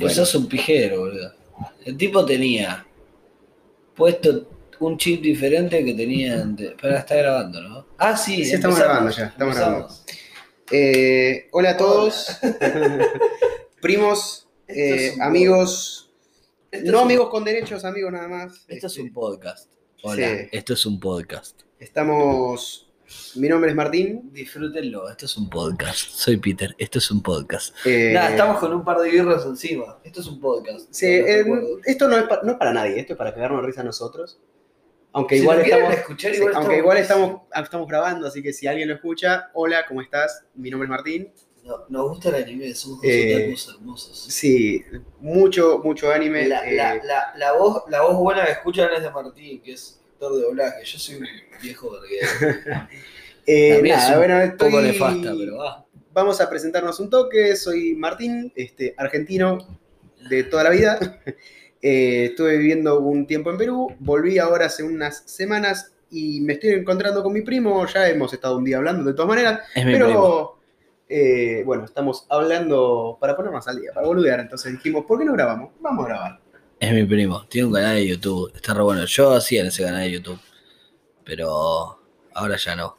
Pues Bueno. sos un pijero, boludo. El tipo tenía puesto un chip diferente que tenía antes. Pero está grabando, ¿no? Ah, sí, Sí, estamos grabando ya, estamos empezamos. Eh, hola a todos, primos, eh, es amigos, Esto no es un- amigos con derechos, amigos nada más. Esto es Este, un podcast. Hola, Sí. esto es un podcast. Estamos, mi nombre es Martín. Disfrútenlo, esto es un podcast. Soy Peter, esto es un podcast. eh, Nada, estamos con un par de birras encima. Esto es un podcast. sí, No eh, esto no es, pa- no es para nadie, esto es para cagarnos risa a nosotros. Aunque Si igual estamos, escuchar, sí, igual aunque estamos- igual estamos, estamos grabando, así que si alguien lo escucha, hola, ¿cómo estás? Mi nombre es Martín. No, nos gusta el anime, somos dos Eh, hermosos. Sí, mucho, mucho anime. La, eh, la, la, la voz, la voz buena que escuchan es de Martín, que es actor de doblaje. Yo soy un viejo verguero. eh, nada, bueno, Un estoy- poco nefasta, pero va. Vamos a presentarnos un toque. Soy Martín, este, argentino de toda la vida. Eh, estuve viviendo un tiempo en Perú, volví ahora hace unas semanas y me estoy encontrando con mi primo. Ya hemos estado un día hablando de todas maneras, Es mi pero primo. eh, bueno, estamos hablando para ponernos al día, para boludear. Entonces dijimos, ¿por qué no grabamos? Vamos a grabar. Es mi primo. Tiene un canal de YouTube. Está re bueno. Yo hacía en ese canal de YouTube. Pero ahora ya no.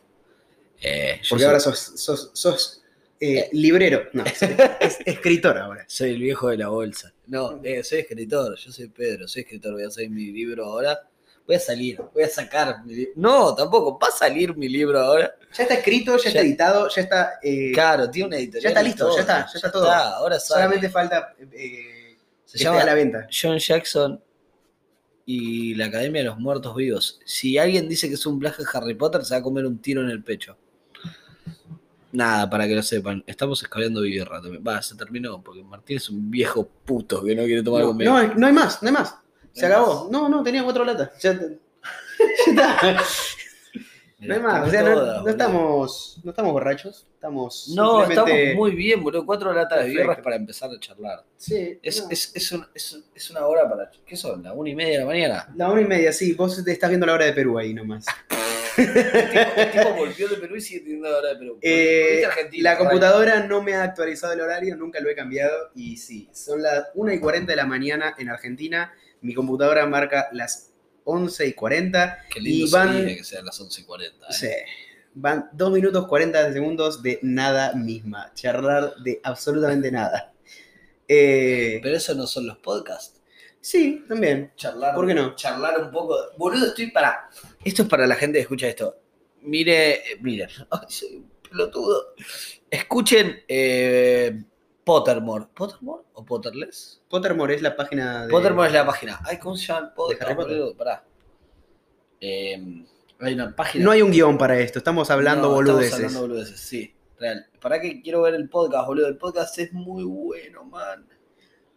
Eh, yo Porque soy, ahora sos, sos, sos, eh, librero. No, es, es escritor ahora. soy el viejo de la bolsa. No, eh, soy escritor. Yo soy Pedro. Soy escritor. Voy a hacer mi libro ahora. Voy a salir. Voy a sacar mi libro. No, tampoco. Va a salir mi libro ahora. Ya está escrito, ya, está editado, ya está. eh, Claro, tiene una editorial. ya está listo, todo. ya está, ya está todo. ahora sale. solamente falta eh, Se que llama a la venta. John Jackson y la Academia de los Muertos Vivos. Si alguien dice que es un plagio de Harry Potter, se va a comer un tiro en el pecho. Nada, para que lo sepan. Estamos escalando también. Va, se terminó, porque Martín es un viejo puto que no quiere tomar No, conmigo. no, no hay más, no hay más. Se No acabó. No, no, tenía cuatro latas. Ya está. No hay más. O sea, no, estamos, no estamos borrachos. Estamos. No, simplemente- estamos muy bien, boludo. Cuatro latas de birras para empezar a charlar. Sí, Es, no. es, es, un- es- es una hora para. ¿Qué son? ¿La una y media de la mañana? La una y media, sí. Vos te estás viendo la hora de Perú ahí nomás. El tipo volvió de Perú y sigue teniendo la hora de Perú. Eh, la computadora no me ha actualizado el horario, nunca lo he cambiado. Y sí, son las 1 y 40 de la mañana en Argentina. Mi computadora marca las 11 y 40. Qué lindo Y van- que sean las 11.40. ¿eh? Sí. Van 2 minutos 40 segundos de nada misma. Charlar de absolutamente nada. Eh, Pero eso no son los podcasts. sí, también. Charlar. ¿Por qué no? Charlar un poco. Boludo, estoy para. Esto es para la gente que escucha esto. Mire, miren. Ay, soy un pelotudo. Escuchen eh, Pottermore. ¿Pottermore o Potterless? Pottermore es la página de. Pottermore es la página. Ay, ¿cómo se llama Potter. Pará. Eh, hay una página. No hay un guion para esto, estamos hablando No, boludeces. Estamos hablando boludeces, sí. Real. ¿Para qué quiero ver el podcast, boludo? El podcast es muy bueno, man.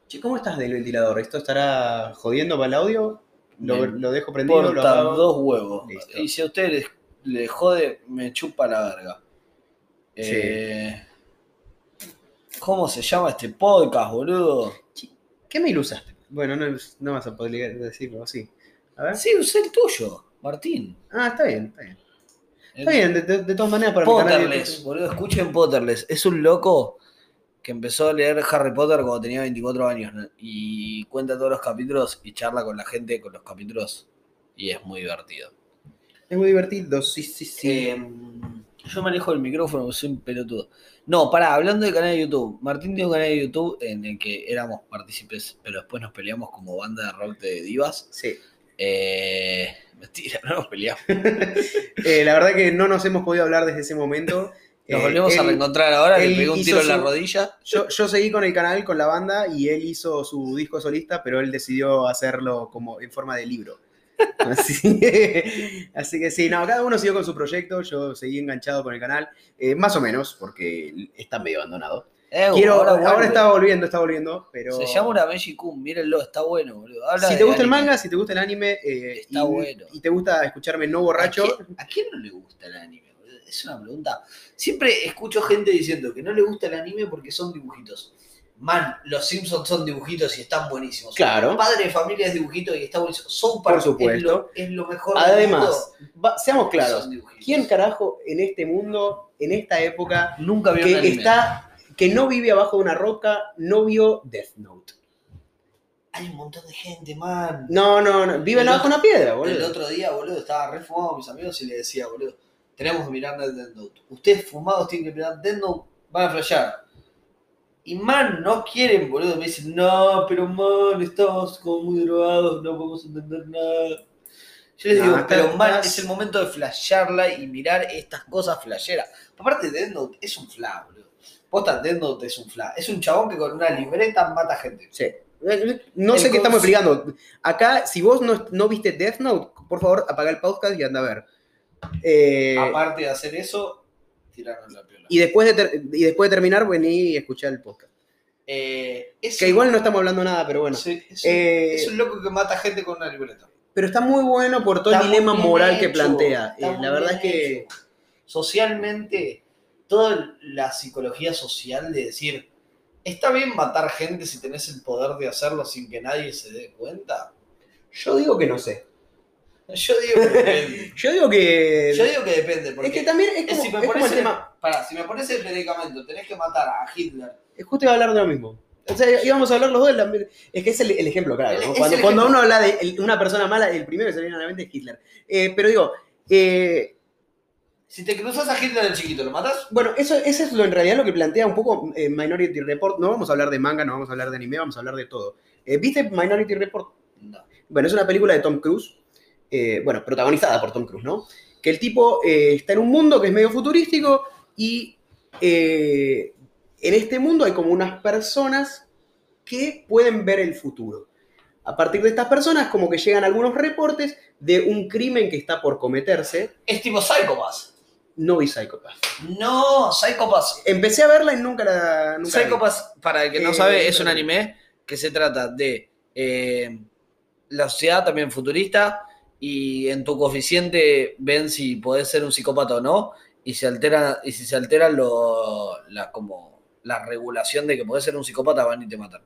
Che, ¿cómo estás del ventilador? ¿Esto estará jodiendo para el audio? ¿Lo, dejo prendido? Dos huevos. Listo. Y si a ustedes les, les jode, me chupa la verga. Eh, ¿Cómo se llama este podcast, boludo? ¿Qué mail usaste? Bueno, no, no vas a poder decirlo así. A ver. Sí, usé el tuyo, Martín. Ah, está bien, está bien. El Está bien, de, de- de todas maneras para mi canal Potterless, YouTube- boludo. Escuchen Potterless. Es un loco que empezó a leer Harry Potter cuando tenía 24 años ¿no? y cuenta todos los capítulos y charla con la gente con los capítulos y es muy divertido. Es muy divertido, sí, sí, sí. Eh, yo manejo el micrófono, soy un pelotudo. No, pará, hablando del canal de YouTube. Martín tiene un canal de YouTube en el que éramos partícipes, pero después nos peleamos como banda de rock de divas. Sí. Eh, mentira, no nos peleamos. Eh, la verdad que no nos hemos podido hablar desde ese momento. Nos Eh, volvemos a reencontrar ahora, le pegué un tiro en la rodilla. Yo, yo seguí con el canal, con la banda, y él hizo su disco solista, pero él decidió hacerlo como en forma de libro. Así, así que sí, no, cada uno siguió con su proyecto, yo seguí enganchado con el canal, eh, más o menos, porque está medio abandonado. Eh, Quiero, ahora está volviendo, está volviendo, pero... Se llama una Kun, mírenlo, está bueno, boludo. Habla Si te gusta el manga, si te gusta el anime, eh, Está y, bueno. y te gusta escucharme no borracho, ¿A quién, a quién no le gusta el anime? Es una pregunta. Siempre escucho gente diciendo que no le gusta el anime porque son dibujitos. Man, los Simpsons son dibujitos y están buenísimos. Claro. Padre de familia es dibujito y está buenísimo. Son Por supuesto. Es lo, es lo mejor además, va- seamos claros. ¿quién carajo en este mundo, en esta época, nunca vio que está que no vive abajo de una roca, no vio Death Note. Hay un montón de gente, man. No, no, no. Viven El abajo otro- una piedra, El boludo. otro día, boludo, estaba re fumado con mis amigos y le decía, boludo, tenemos que mirar Death Note. Ustedes fumados tienen que mirar Death Note, van a flashear. Y man, no quieren, boludo. Me dicen, no, pero man, estamos como muy drogados, no podemos entender nada. Yo les No, digo, pero man, es el momento de flashearla y mirar estas cosas flasheras. Aparte, Death Note es un flash, boludo. Posta, Death Note es un flash. Es un chabón que con una libreta mata gente. Sí. No sé qué estamos explicando. Acá, si vos no, no viste Death Note, por favor, apaga el podcast y anda a ver. Eh, Aparte de hacer eso, tiraron la piola. y, después de y después de terminar, vení y escuchar el podcast. Eh, es Que un- igual no estamos hablando nada, pero bueno. Sí, es, un, Eh, es un loco que mata gente con una libreta. Pero está muy bueno por todo Está el dilema moral que plantea. Eh, la verdad es que hecho. Socialmente, toda la psicología social de decir, ¿está bien matar gente si tenés el poder de hacerlo sin que nadie se dé cuenta? yo digo que no sé. Yo digo que depende. Yo digo que. Yo digo que depende, porque es que también es es como, si me es como el el- tema. pará, si me pones el predicamento, tenés que matar a Hitler. Justo iba a hablar de lo mismo. O sea, íbamos a hablar los dos. de la- es que es el, el ejemplo, claro. Es Cuando, uno habla de una persona mala, el primero que se viene a la mente es Hitler. Eh, pero digo, eh, Si te cruzas a Hitler el chiquito, ¿lo matas? bueno, eso, eso es lo en realidad lo que plantea un poco eh, Minority Report. No vamos a hablar de manga, no vamos a hablar de anime, vamos a hablar de todo. ¿Viste Minority Report? No. Bueno, es una película de Tom Cruise, eh, bueno, protagonizada por Tom Cruise, ¿no? Que el tipo eh, está en un mundo que es medio futurístico y eh, en este mundo hay como unas personas que pueden ver el futuro. A partir de estas personas, como que llegan algunos reportes de un crimen que está por cometerse. Es tipo Psychopath. No vi Psychopath. No, Psychopath. Empecé a verla y nunca la. Nunca vi. Psychopath, para el que no Eh, sabe, es no. un anime que se trata de eh, la sociedad también futurista y en tu coeficiente ven si podés ser un psicópata o no y se altera y si se altera lo, la como la regulación de que podés ser un psicópata van y te matan.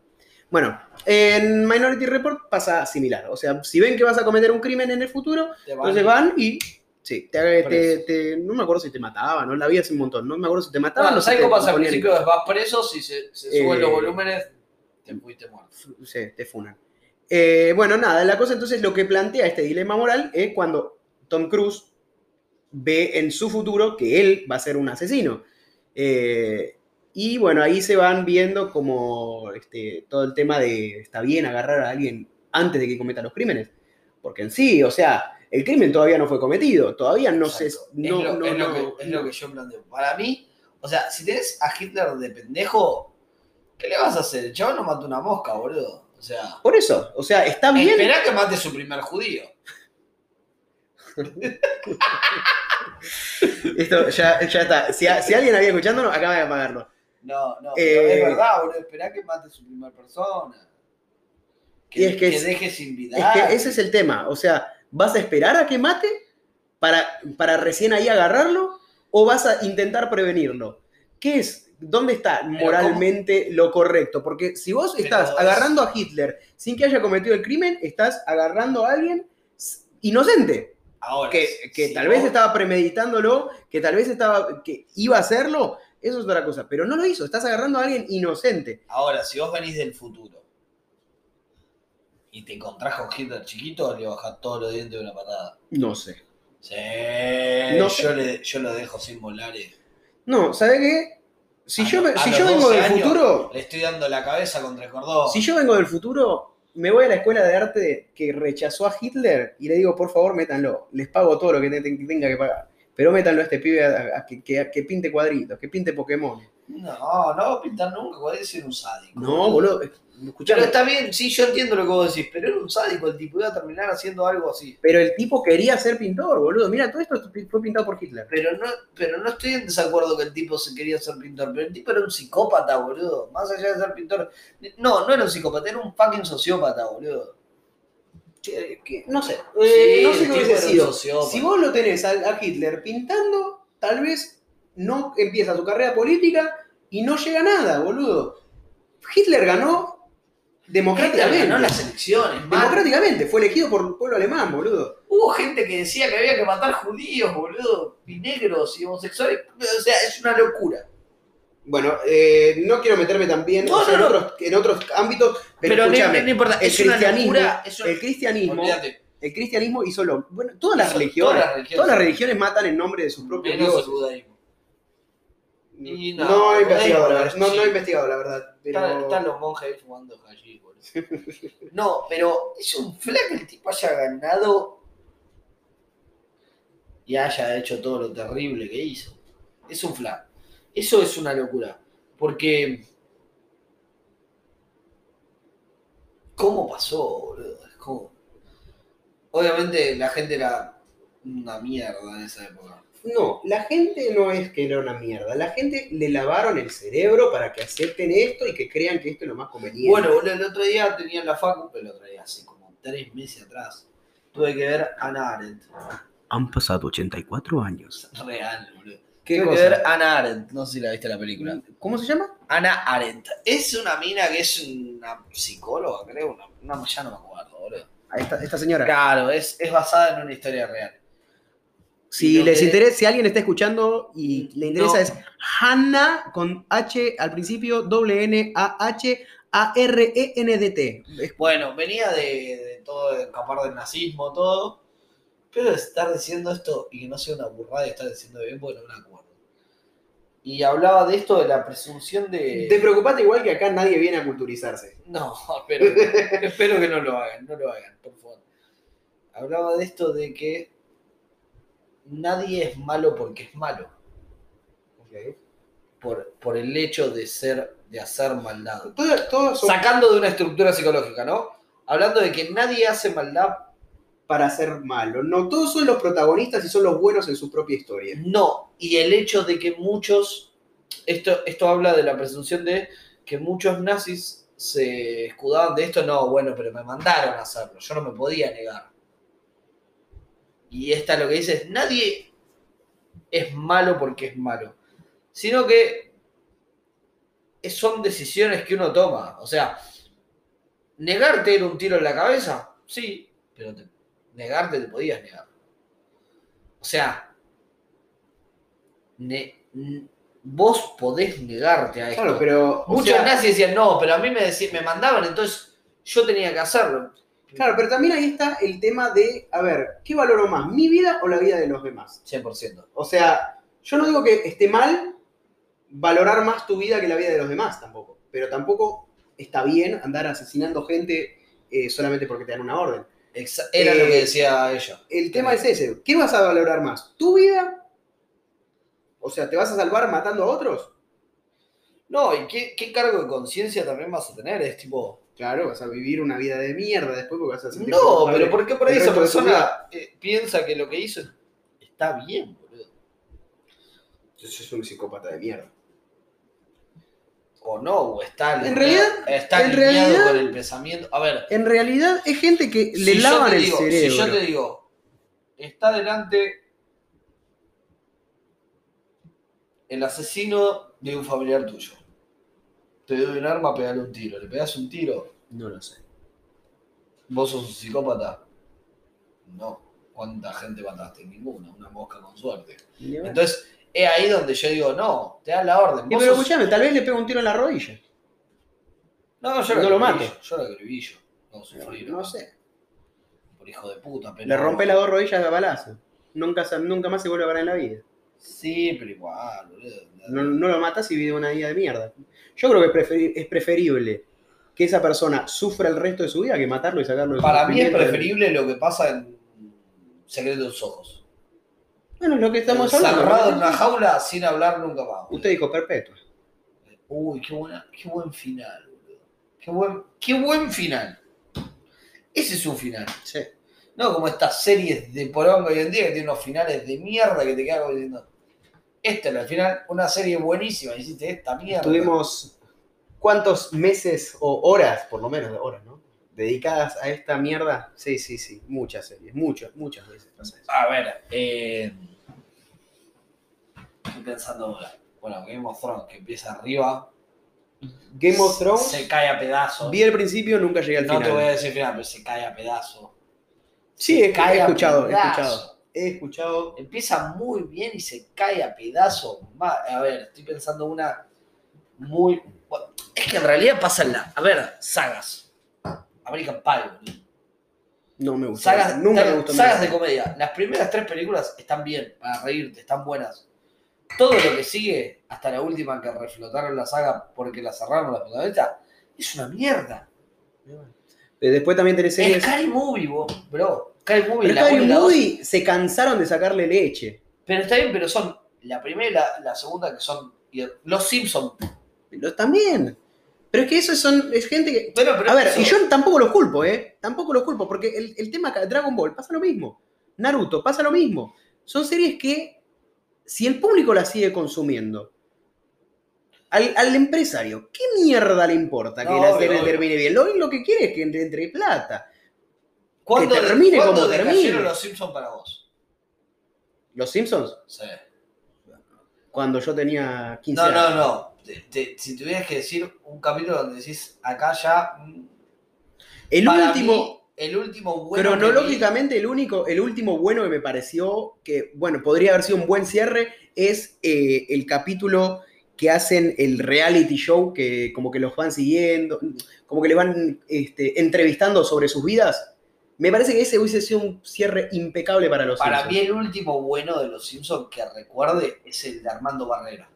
Bueno, en Minority Report pasa similar. O sea, si ven que vas a cometer un crimen en el futuro, van Entonces van y. Sí, te, te- te- no me acuerdo si te mataban, no la vi hace un montón. No me acuerdo si te mataban No, o si te Psychopath al principio vas preso, si se, se suben Eh, los volúmenes, te fuiste muerto. Sí, te funan. Eh, bueno, nada, la cosa entonces lo que plantea este dilema moral es cuando Tom Cruise ve en su futuro que él va a ser un asesino. Eh, y bueno, ahí se van viendo como este, todo el tema de está bien agarrar a alguien antes de que cometa los crímenes. Porque en sí, o sea, el crimen todavía no fue cometido, todavía no se... No, es, lo, no, es lo no, que, es no. lo que yo planteo. Para mí, o sea, si tenés a Hitler de pendejo, ¿qué le vas a hacer? El chaval no mató una mosca, boludo. O sea, Por eso, o sea, está bien. esperá que mate su primer judío. Esto ya, ya está. Si, a- si alguien había escuchándonos, acaba de apagarlo. No, no, Eh, es verdad, boludo. Esperá que mate su primer persona. Que, Y es que que es- deje sin vida. Es que ese es el tema. O sea, ¿vas a esperar a que mate para, para recién ahí agarrarlo? ¿O vas a intentar prevenirlo? ¿Qué es? ¿Dónde está moralmente lo correcto? Porque si vos estás es- agarrando a Hitler sin que haya cometido el crimen, estás agarrando a alguien inocente. Ahora, Que, que si tal vos- vez estaba premeditándolo, que tal vez estaba, que iba a hacerlo, eso es otra cosa. Pero no lo hizo, estás agarrando a alguien inocente. Ahora, si vos venís del futuro y te encontrás con Hitler chiquito, le bajás todos los dientes de una patada. No sé. Sí, No yo, le, yo lo dejo sin molares. No, ¿sabe qué? Si A yo, a si yo vengo 12 del años, futuro, Le estoy dando la cabeza contra el cordón. si yo vengo del futuro, me voy a la escuela de arte que rechazó a Hitler y le digo, por favor, métanlo. Les pago todo lo que te- te- tenga que pagar. Pero métanlo a este pibe a, a que, que- que pinte cuadritos, que pinte Pokémon. No, no va a pintar nunca, puede ser un sádico. No, boludo. Pero Escuchame. está bien, sí, yo entiendo lo que vos decís, pero era un sádico el tipo, iba a terminar haciendo algo así. Pero el tipo quería ser pintor, boludo. Mira, todo esto fue pintado por Hitler. Pero no, pero no estoy en desacuerdo que el tipo se quería ser pintor, pero el tipo era un psicópata, boludo. Más allá de ser pintor. No, no era un psicópata, era un fucking sociópata, boludo. Que- no sé. Sí, Eh, no sé qué hubiese sido. sociópata. Si vos lo tenés a, a Hitler pintando, tal vez no empieza su carrera política y no llega a nada, boludo. Hitler ganó Hitler democráticamente. ganó las elecciones, man. democráticamente, fue elegido por el pueblo alemán, boludo. Hubo gente que decía que había que matar judíos, boludo, y negros y homosexuales. O sea, es una locura. Bueno, eh, no quiero meterme también No, o sea, no, en, no. Otros, en otros ámbitos, pero, escúchame, no importa, el es cristianismo, locura, el cristianismo, Olvídate. el cristianismo hizo lo, bueno, todas las religiones, todas las religiones. todas las religiones matan en nombre de sus propios dioses. Y no, no, he investigado, la no, sí. no he investigado la verdad, pero Están, están los monjes ahí fumando allí, boludo. No, pero es un fla que el tipo haya ganado y haya hecho todo lo terrible que hizo. Es un fla. Eso es una locura. Porque. ¿Cómo pasó, boludo? Es como- Obviamente la gente era una mierda en esa época. No, la gente no es que era una mierda. La gente le lavaron el cerebro para que acepten esto y que crean que esto es lo más conveniente. Bueno, boludo, el otro día tenía en la facu, pero el otro día, hace como tres meses atrás, tuve que ver Ana Arendt. han pasado 84 años. Real, boludo. ¿Qué tuve cosa? que ver Ana Arendt, no sé si la viste la película. ¿Cómo se llama? Ana Arendt. Es una mina que es una psicóloga, creo, una, una- ya no me acuerdo, boludo. A esta, esta señora. Claro, es, es basada en una historia real. Si les que- interesa, si alguien está escuchando y le interesa No. es Hanna con H al principio, doble N A H A R E N D T. Bueno, venía de, de todo, de escapar del nazismo, todo. Pero estar diciendo esto y que no sea una burrada y estar diciendo bien, porque no me acuerdo. Y hablaba de esto de la presunción de. Te preocupate igual que acá nadie viene a culturizarse. No, espero, espero que no lo hagan, no lo hagan, por favor. Hablaba de esto de que nadie es malo porque es malo, por, por el hecho de ser, de hacer maldad. Todas, todas son Sacando de una estructura psicológica, ¿no? Hablando de que nadie hace maldad, para ser malo. No, todos son los protagonistas y son los buenos en su propia historia. no. Y el hecho de que muchos, esto, esto habla de la presunción de que muchos nazis se escudaban de esto, no, bueno, pero me mandaron a hacerlo, yo no me podía negar. Y esta lo que dice es, nadie es malo porque es malo, sino que son decisiones que uno toma. O sea, negarte era un tiro en la cabeza, sí, pero te- negarte te podías negar. O sea, ne- vos podés negarte a esto. Claro, pero. Muchos sea, nazis decían, no, pero a mí me, decían, me mandaban, entonces yo tenía que hacerlo. Claro, pero también ahí está el tema de, a ver, ¿qué valoro más? ¿Mi vida o la vida de los demás? 100%. O sea, yo no digo que esté mal valorar más tu vida que la vida de los demás tampoco, pero tampoco está bien andar asesinando gente eh, solamente porque te dan una orden. Exa- era Eh, lo que decía ella. El tema es ese, ¿qué vas a valorar más? ¿Tu vida? O sea, ¿te vas a salvar matando a otros? No, y qué, qué cargo de conciencia también vas a tener. Es tipo. Claro, vas a vivir una vida de mierda después porque vas a sentir No, culpable pero ¿por qué por ahí esa persona eh, piensa que lo que hizo está bien, boludo? Eso es un psicópata de mierda. O no, o está En alineado- realidad- está en realidad- con el pensamiento. A ver, En realidad es gente que le si yo lavan el digo- cerebro. Si yo te digo, está delante el asesino de un familiar tuyo. Te doy un arma, pegale un tiro. Le pegas un tiro, No lo sé. ¿Vos sos un psicópata? No. ¿Cuánta gente mataste? Ninguna, una mosca con suerte. Entonces, es ahí donde yo digo, no, te dan la orden. Vos pero sos- escuchame, tal vez le pega un tiro en la rodilla. No, yo no lo mato. Yo lo acribillo. No, sufrir, No sé. Por hijo de puta. Pero Le rompe las dos rodillas de balazo. Nunca, nunca más se vuelve a ver en la vida. Sí, pero igual, boludo. No, no lo matas y vive una vida de mierda. Yo creo que preferi- es preferible que esa persona sufra el resto de su vida que matarlo y sacarlo de su Para mí es preferible lo que pasa en Secreto de tus Ojos. Bueno, es lo que estamos hablando. Encerrado ¿no? en una jaula sin hablar nunca más. Usted dijo perpetua. Uy, qué, buena, qué buen final, boludo. Qué buen, qué buen final. Ese es un final. Sí. No como estas series de poronga hoy en día que tienen unos finales de mierda que te quedan diciendo. Este era el final, una serie buenísima, hiciste esta mierda. Tuvimos cuántos meses o horas, por lo menos horas, ¿no? Dedicadas a esta mierda. Sí, sí, sí. Muchas series. Muchas, muchas veces pasa eso. A ver, eh, estoy pensando ahora. Bueno, Game of Thrones, que empieza arriba. Game of Thrones. Se cae a pedazos. Vi el principio, nunca llegué al no final. te voy a decir final, pero se cae a pedazos. Sí, he, cae he a escuchado, he escuchado. He escuchado. Empieza muy bien y se cae a pedazos. A ver, estoy pensando una muy. bueno, es que en realidad pasan la. A ver, sagas. American Pie. No me gustó. Sagas, Nunca me gustó. sagas de comedia. Las primeras tres películas están bien, para reírte, están buenas. Todo lo que sigue, hasta la última que reflotaron la saga porque la cerraron la protagonistas, es una mierda. Después también tenés Es series. Sky Movie, bro. Movie, Pero la. Movie se cansaron de sacarle leche. Pero está bien, pero son la primera y la, la segunda que son. Los Simpsons. Pero también. Pero es que eso son, es gente que. Pero, pero A ver, eso- y yo tampoco los culpo, ¿eh? Tampoco los culpo, porque el, el tema Dragon Ball pasa lo mismo. Naruto pasa lo mismo. Son series que, si el público las sigue consumiendo, al, al empresario, ¿qué mierda le importa que No, la serie termine bien? Lo, lo que quiere es que entre, entre plata. ¿Cuándo, que termine ¿cuándo como termine. los Simpsons para vos? Los Simpsons, Sí. cuando yo tenía 15 No, años. no, no. Te- te- si tuvieras que decir un capítulo donde decís acá ya. mm, El para último, mí, el último bueno. que Cronológicamente, el único, el último bueno que me pareció que, bueno, podría haber sido un buen cierre es eh, el capítulo que hacen el reality show, que como que los van siguiendo, como que le van este, entrevistando sobre sus vidas. Me parece que ese hubiese sido un cierre impecable para los Para Simpsons. mí, el último bueno de los Simpsons que recuerde es el de Armando Barrera.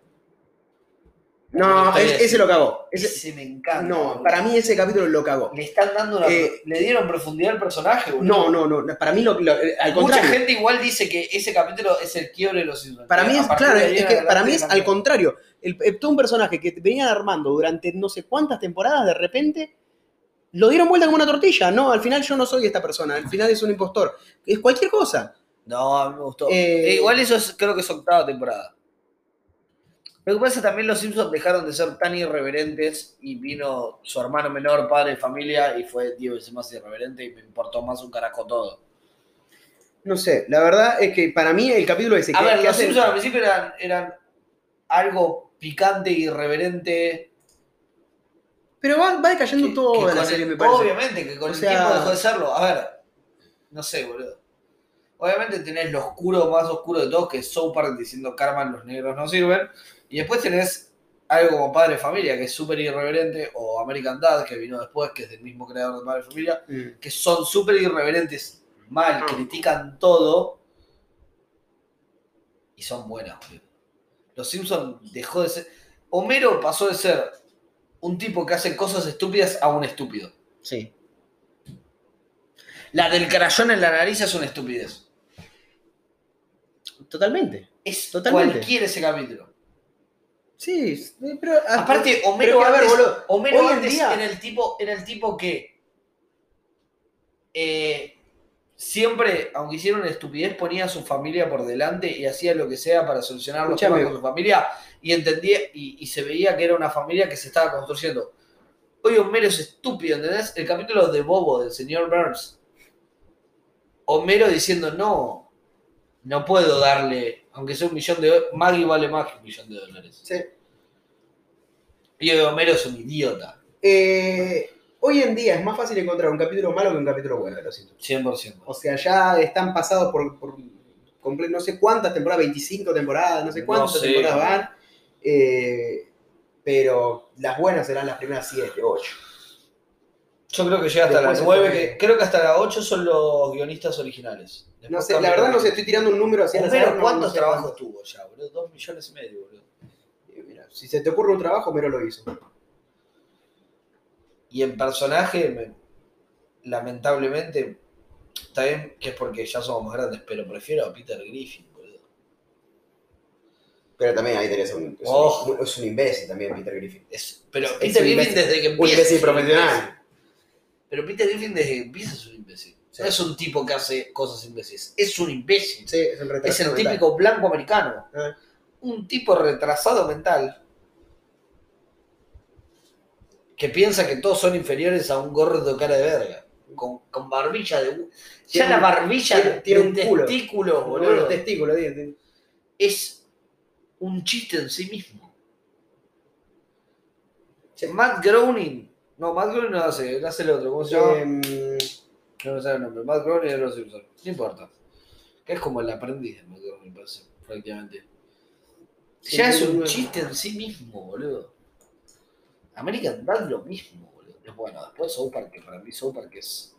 No, es- ese lo cagó. Ese, Ese- me encanta. no, boludo. para mí ese capítulo lo cagó. Le están dando una. Eh, le dieron profundidad al personaje, boludo. No, no, no, para mí lo, lo- eh, al Mucha contrario. gente igual dice que ese capítulo es el quiebre de los Simpsons. Para mí es, claro, es que para mí es al contrario. El, el- todo un personaje que venían armando durante no sé cuántas temporadas, de repente lo dieron vuelta como una tortilla. No, al final yo no soy esta persona, al final es un impostor. Es cualquier cosa. No, me gustó. Eh, igual eso es, creo que es octava temporada. Lo que pasa es que también los Simpsons dejaron de ser tan irreverentes y vino su hermano menor, padre de familia, y fue 10 veces más irreverente y me importó más un carajo todo. No sé, la verdad es que para mí el capítulo ese A que, ver, que los hacen- Simpsons al principio eran, eran algo picante e irreverente. Pero va, va decayendo que- todo que de la serie, el- me parece. Obviamente que con O el sea- tiempo dejó de serlo. A ver, no sé, boludo. Obviamente tenés lo oscuro, más oscuro de todos, que es South Park diciendo Carmen, los negros no sirven. Y después tenés algo como Padre Familia, que es súper irreverente, o American Dad, que vino después, que es del mismo creador de Padre Familia, Mm. que son súper irreverentes, mal, Ah. critican todo, y son buenas, boludo. Los Simpsons dejó de ser... Homero pasó de ser un tipo que hace cosas estúpidas a un estúpido. Sí. La del carayón en la nariz es una estupidez. Totalmente. Es Totalmente. cualquier ese capítulo. Sí, sí, pero. ah, Aparte, Homero pero ver, Homero hoy en antes día- era el tipo, era el tipo que eh, siempre, aunque hiciera una estupidez, ponía a su familia por delante y hacía lo que sea para solucionar los Escuchame. temas con su familia y entendía y, y se veía que era una familia que se estaba construyendo. Hoy Homero es estúpido, ¿entendés? El capítulo de Bobo del señor Burns. Homero diciendo, no, no puedo darle, aunque sea un millón de dólares, Maggie vale más que un millón de dólares. Sí. Y Homero es un idiota, Eh, hoy en día es más fácil encontrar un capítulo malo que un capítulo bueno de los Simpsons. 100%. O sea, ya están pasados por, no sé cuántas temporadas, 25 temporadas, no sé cuántas No sé. temporadas van. Eh, pero las buenas serán las primeras 7, 8. Yo creo que llega hasta las se 9, fue- que, creo que hasta las 8 son los guionistas originales. No sé, la verdad no sé, estoy tirando un número al Homero, no- ¿cuántos no sé trabajos tuvo ya, boludo? 2 millones y medio, boludo. Mira, si se te ocurre un trabajo, Homero lo hizo. Y en personaje, me- lamentablemente, está bien que es porque ya somos más grandes, pero prefiero a Peter Griffin, boludo. Pero también ahí tenés un, es, un, es un imbécil también, Peter Griffin. Es- pero Es Peter Griffin imbécil- desde que empieza. un imbécil. profesional. Pero Peter Griffin desde que empieza es un imbécil. Sí. No es un tipo que hace cosas imbéciles. Es un imbécil. Sí, es un Es el mental. típico blanco americano. Ah. Un tipo retrasado mental que piensa que todos son inferiores a un gordo cara de verga. Con, con barbilla de. Ya Tiene la barbilla tiene- tiene de un culo. testículos, Boludo, los testículos, tío. es un chiste en sí mismo. Matt Groening. No, Matt Groening no hace, él hace el otro. ¿Cómo se llama? Em, No me sale el nombre. Matt Groening de los. No importa. Que es como el aprendiz de Matt Groening, parece, prácticamente. Sí, ya es un chiste en sí mismo, boludo. American Dad lo mismo, boludo. Bueno, después South Park, que para mí South Park es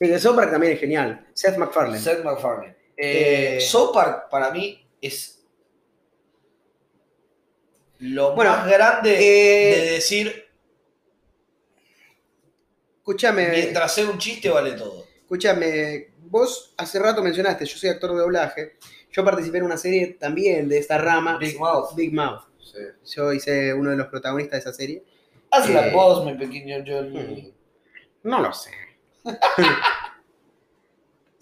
Y que South Park también es genial. Seth MacFarlane. Seth MacFarlane. Eh, Eh, South Park para mí es lo Bueno, más grande eh, de decir, Escúchame, mientras sea un chiste vale todo. escúchame, vos hace rato mencionaste, yo soy actor de doblaje. Yo participé en una serie también de esta rama. Big Mouth. Big Mouth. Yo hice uno de los protagonistas de esa serie. Haz la Eh, voz, mi pequeño Johnny. No lo sé.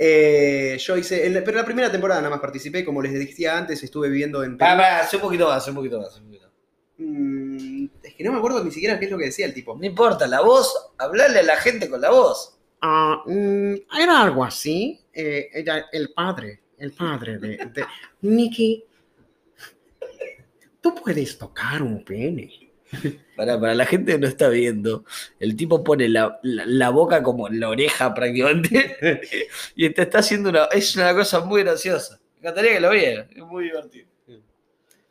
Eh, yo hice, en la- pero la primera temporada nada más participé, como les decía antes, estuve viviendo en Pará, Perú. pará, hace un poquito más, hace un poquito más. un poquito. Mm, es que no me acuerdo ni siquiera qué es lo que decía el tipo. No importa, la voz, hablarle a la gente con la voz. Ah, mm, era algo así. Eh, el padre, el padre de, de Nicky. Tú puedes tocar un pene. Para, para la gente que no está viendo, el tipo pone la, la- boca como la oreja prácticamente y te está haciendo una. Es una cosa muy graciosa. Me encantaría que lo vieran, es muy divertido.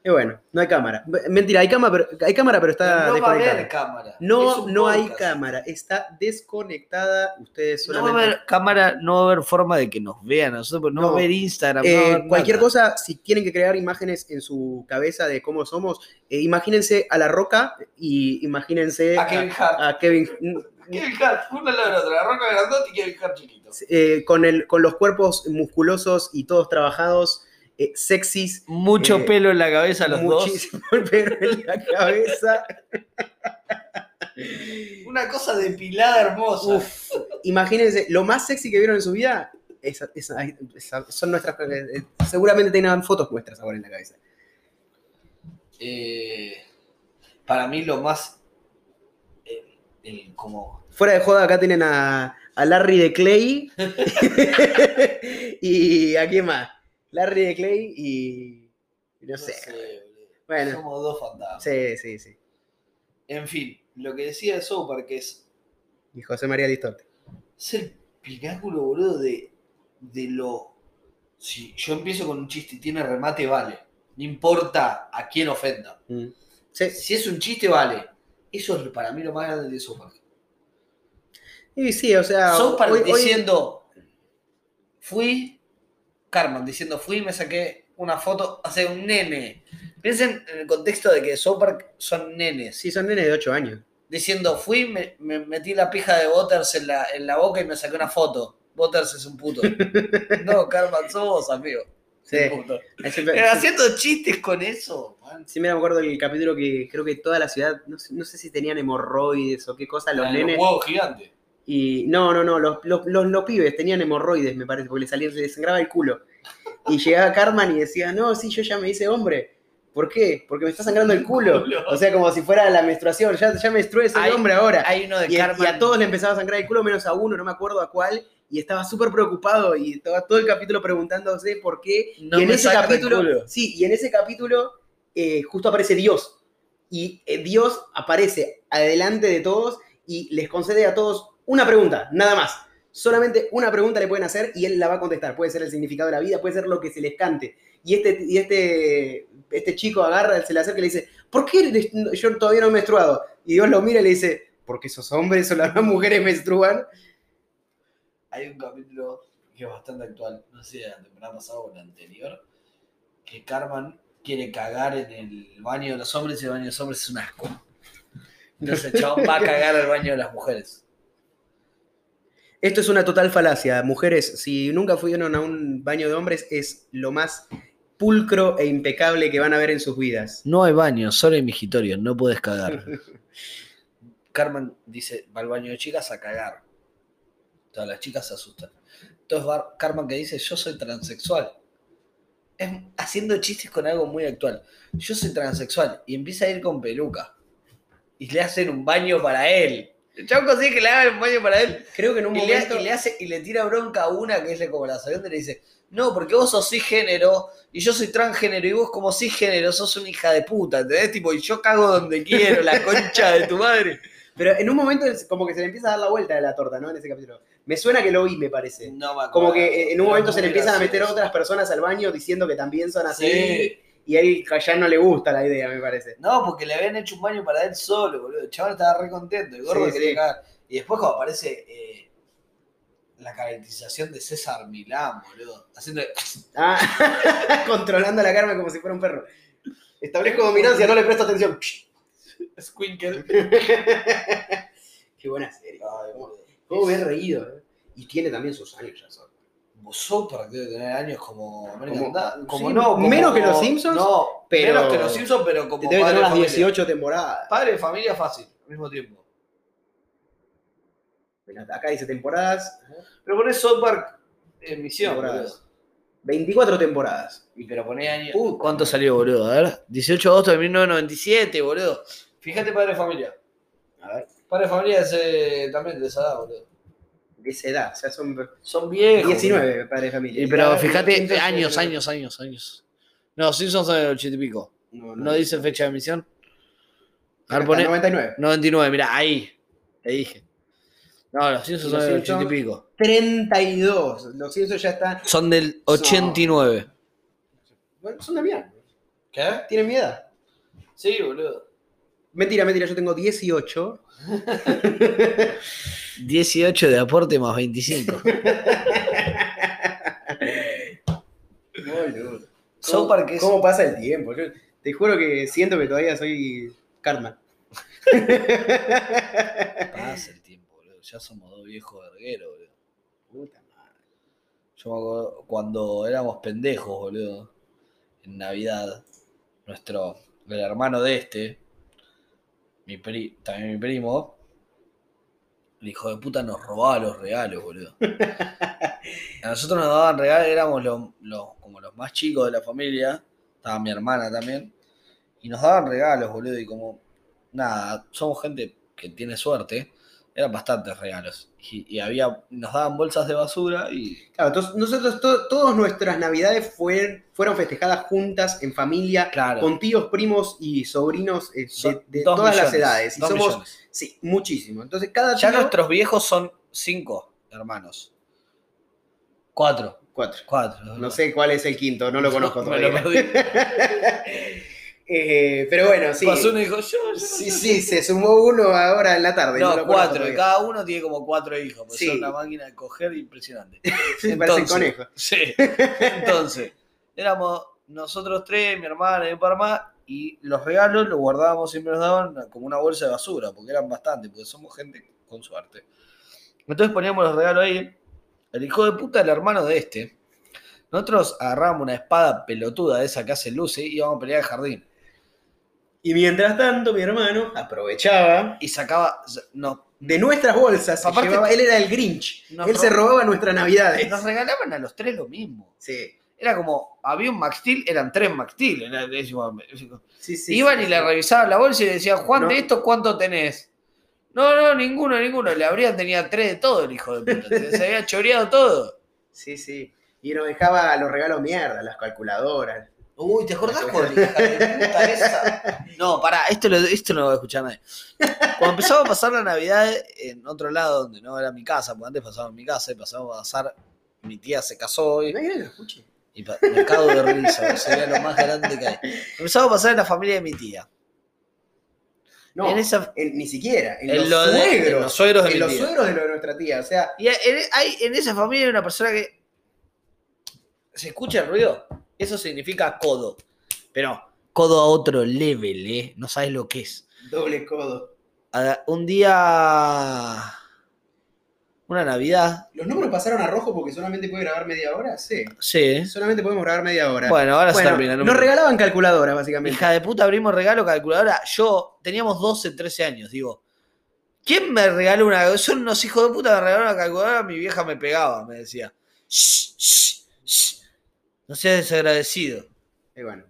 Y bueno, no hay cámara. Mentira, hay cámara, pero, hay cámara, pero está no va a desconectada. haber cámara. No, no hay cámara, está desconectada. Ustedes No va a solamente. haber cámara, no va a haber forma de que nos vean a nosotros, porque no, va No. a haber Instagram. no Eh, va a haber cualquier nada. cosa, si tienen que crear imágenes en su cabeza de cómo somos, eh, imagínense a La Roca y imagínense A Kevin Hart. a Kevin, Kevin Hart, una al lado de la otra, la roca grandote y Kevin Hart chiquito. eh, con, el, con los cuerpos musculosos y todos trabajados, eh, sexys, Mucho Eh, pelo en la cabeza los dos. muchísimo pelo en la cabeza. Una cosa depilada hermosa. Uf, imagínense, lo más sexy que vieron en su vida esa- esa- esa- son nuestras. eh, seguramente tengan fotos nuestras ahora en la cabeza. Eh, para mí lo más eh, el- como Fuera de joda, acá tienen a, a Larry de Clay. y a quién más? Larry de Clay y. y No sé. boludo. Bueno, somos dos fantasmas sí, sí, sí. en fin lo que decía de Park es Y José María Listote. es el pináculo boludo de, de lo si yo empiezo con un chiste y tiene remate vale no importa a quién ofenda Mm. Sí. si es un chiste vale eso es para mí lo más grande de South Park Y sí, o sea. Hoy- diciendo, fui, Carmen diciendo, fui y me saqué una foto, hace un nene. Piensen en el contexto de que South Park son nenes. Sí, son nenes de 8 años. Diciendo, fui, me, me metí la pija de Butters en la, en la boca y me saqué una foto. Butters es un puto. no, Carmen, sos vos, amigo. Sí. Se- Pero haciendo chistes con eso, man. Sí, me acuerdo del capítulo que creo que toda la ciudad, no sé, no sé si tenían hemorroides o qué cosa, los Ah, nenes. huevos gigantes. Y no, no, no, los, los, los, los pibes tenían hemorroides, me parece, porque les salía, les sangraba el culo. Y llegaba Carmen y decía, no, sí, yo ya me hice hombre. ¿Por qué? Porque me está sangrando el culo. O sea, como si fuera la menstruación, ya, ya menstrué, Hay- hombre ahora. Hay uno de Y, y a todos le empezaba a sangrar el culo, menos a uno, no me acuerdo a cuál. Y estaba súper preocupado y estaba todo el capítulo preguntándose por qué. No y en ese capítulo, sí, y en ese capítulo eh, justo aparece Dios. Y eh, Dios aparece adelante de todos y les concede a todos una pregunta, nada más. Solamente una pregunta le pueden hacer y él la va a contestar. Puede ser el significado de la vida, puede ser lo que se les cante. Y este, y este, este chico agarra, se le acerca y le dice, ¿por qué yo todavía no he menstruado? Y Dios lo mira y le dice, porque esos hombres o las mujeres menstruan. hay un capítulo que es bastante actual, no sé si la temporada pasada o la anterior, que Carmen quiere cagar en el baño de los hombres y el baño de los hombres es un asco. Entonces el chabón va a cagar al baño de las mujeres. Esto es una total falacia. Mujeres, si nunca fueron a un baño de hombres, es lo más pulcro e impecable que van a ver en sus vidas. No hay baño, solo hay migitorio, no puedes cagar. Carmen dice, va al baño de chicas a cagar. Todas las chicas se asustan. Entonces va Carmen que dice, yo soy transexual. Es haciendo chistes con algo muy actual. Yo soy transexual y empieza a ir con peluca. Y le hacen un baño para él. El chavo consigue que le hagan un baño para él. Creo que en un Y le, momento... y le hace, y le tira bronca a una que es como la segunda y le dice, no, porque vos sos cisgénero y yo soy transgénero y vos como cisgénero sos una hija de puta, ¿entendés? Tipo, y yo cago donde quiero, la concha de tu madre. Pero en un momento es como que se le empieza a dar la vuelta de la torta, ¿no? En ese capítulo. Me suena que lo vi, me parece. No me acuerdo. Como que eh, en un momento se le empiezan a meter otras personas al baño diciendo que también son así. Sí. Y a él ya no le gusta la idea, me parece. No, porque le habían hecho un baño para él solo, boludo. El chaval estaba re contento, el gordo Sí, quería sí. cagar. Y después cuando aparece eh, la caracterización de César Milán, boludo. Haciendo. Ah, controlando la carne como si fuera un perro. Establezco dominancia, no le presto atención. Squinkle. Qué buena serie. Ay. ¿Cómo me he reído? eh? Y tiene también sus años ya son. Park debe tener años como American Dad. Como sí, no, como- menos que los Simpsons, No, pero- menos que los Simpsons, pero como Debe padre tener familia. 18 temporadas. Padre de familia fácil, al mismo tiempo. Acá dice temporadas. Pero ponés South Park en misión, Temporadas. boludo. 24 temporadas. Y pero poné años. Puta. ¿Cuánto salió, boludo? A ver. 18 de agosto de 1997, boludo. Fíjate, padre de familia. A ver, Padre de familia es eh, también de esa edad, boludo. De esa edad. O sea, son Son viejos. 19 padres de familia. Y pero fíjate, Simpsons, años, eh, años, años, años. No, Simpsons son del 80 y pico. No, ¿No dice fecha de emisión? A ver, Hasta poné. 99. 99, mira, ahí. Te dije. No, los Simpsons Y son los del 80 y pico. 32. Los Simpsons ya están. Son del 89. Bueno, son de mi edad. ¿Qué? Tienen mi edad. Sí, boludo. Mentira, mentira, yo tengo 18. 18 de aporte más 25. Boludo. South ¿Cómo, Park es- ¿Cómo pasa el tiempo? Yo te juro que siento que todavía soy Cartman. Pasa el tiempo, boludo. Ya somos dos viejos vergueros, boludo. Puta madre. Yo me acuerdo cuando éramos pendejos, boludo. En Navidad, nuestro, el hermano de este, mi pri- también mi primo, el hijo de puta nos robaba los regalos, boludo. A nosotros nos daban regalos, éramos los, los- como los más chicos de la familia, estaba mi hermana también, y nos daban regalos, boludo, y como, nada, somos gente que tiene suerte, eran bastantes regalos. Y, y había, nos daban bolsas de basura y Claro, entonces nosotros to- todas nuestras navidades fueron, fueron festejadas juntas, en familia, Claro. con tíos, primos y sobrinos eh, de, todas las edades. Y somos, millones. sí, muchísimo. Entonces cada Ya tío... nuestros viejos son cinco hermanos. Cuatro. Cuatro. Cuatro. No sé cuál es el quinto, no lo conozco todavía. Eh, pero bueno, sí. Pasó uno y dijo, yo, yo. Sí, yo". sí, se sumó uno ahora en la tarde. No, cuatro. Y cada uno tiene como cuatro hijos. Pues Sí. son una máquina de coger impresionante. Sí, parecen conejos. Sí. Entonces, éramos nosotros tres, mi hermana y un par más, y los regalos los guardábamos, siempre nos daban como una bolsa de basura, porque eran bastante, porque somos gente con suerte. Entonces poníamos los regalos ahí. El hijo de puta, el hermano de este. Nosotros agarrábamos una espada pelotuda de esa que hace luce y íbamos a pelear al jardín. Y mientras tanto, mi hermano aprovechaba Y sacaba. No, de nuestras bolsas. Aparte- llevaba- él era el Grinch. Él se ro- robaba nuestras navidades. nos regalaban a los tres lo mismo. Sí, Era como, había un Max Steel, eran tres Max Steel. era- decimos, sí, sí. Iban sí, y le revisaban la bolsa y le decían, Juan, No. ¿de estos cuánto tenés? No, no, ninguno, ninguno. Le habrían tenía tres de todo el hijo de puta. Se había choreado todo. Sí, sí. Y nos dejaba los regalos mierda, las calculadoras. Uy, ¿te acordás esa? No, pará, esto, lo, esto no lo va a escuchar nadie. Cuando empezaba a pasar la Navidad en otro lado, donde no era mi casa, porque antes pasaba en mi casa y pasaba a pasar, mi tía se casó y, nadie lo escuche. y me cago de risa, sería lo más grande que hay. Empezaba a pasar en la familia de mi tía. No, En esa- en- ni siquiera. En, En los de- suegros. en los suegros de en mi los tía. suegros de lo de nuestra tía. O sea, Y en, hay, en esa familia hay una persona que. ¿Se escucha el ruido? Eso significa codo. Pero codo a otro level, ¿eh? No sabes lo que es. doble codo. A- Un día. Una Navidad. ¿Los números pasaron a rojo porque solamente puede grabar media hora? Sí. Sí. Solamente podemos grabar media hora. Bueno, ahora se Bueno, termina. no nos me- regalaban calculadoras, básicamente. Hija de puta, abrimos regalo, calculadora. Yo teníamos 12, 13 años, digo. ¿Quién me regaló una? Son unos hijos de puta, me regalaron una calculadora, mi vieja me pegaba, me decía. Shh, shh, shh. No seas desagradecido. Y bueno,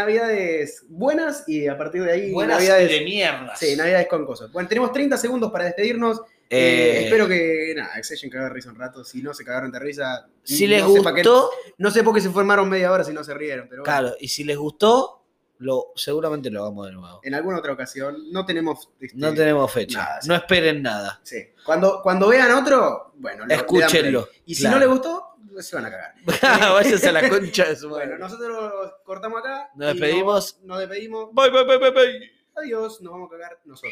navidades buenas y a partir de ahí Buenas navidades, de mierda. sí, navidades con cosas. Bueno, tenemos 30 segundos para despedirnos. Eh, Eh, espero que, nada, hayan cagado de risa un rato. Si no se cagaron de risa, si no les qué- gustó, no sé por qué se formaron media hora si no se rieron, pero bueno, claro, y si les gustó, lo, seguramente lo hagamos de nuevo. en alguna otra ocasión no tenemos... este, No tenemos fecha, nada, sí. no esperen nada. Sí. Cuando, cuando vean otro, bueno, Escúchenlo. Y si claro. no le gustó, se van a cagar. Váyanse a la concha de su madre. Bueno, nosotros cortamos acá. Nos y despedimos. Nos, nos despedimos. Bye, bye, bye, bye, bye. Adiós, nos vamos a cagar nosotros.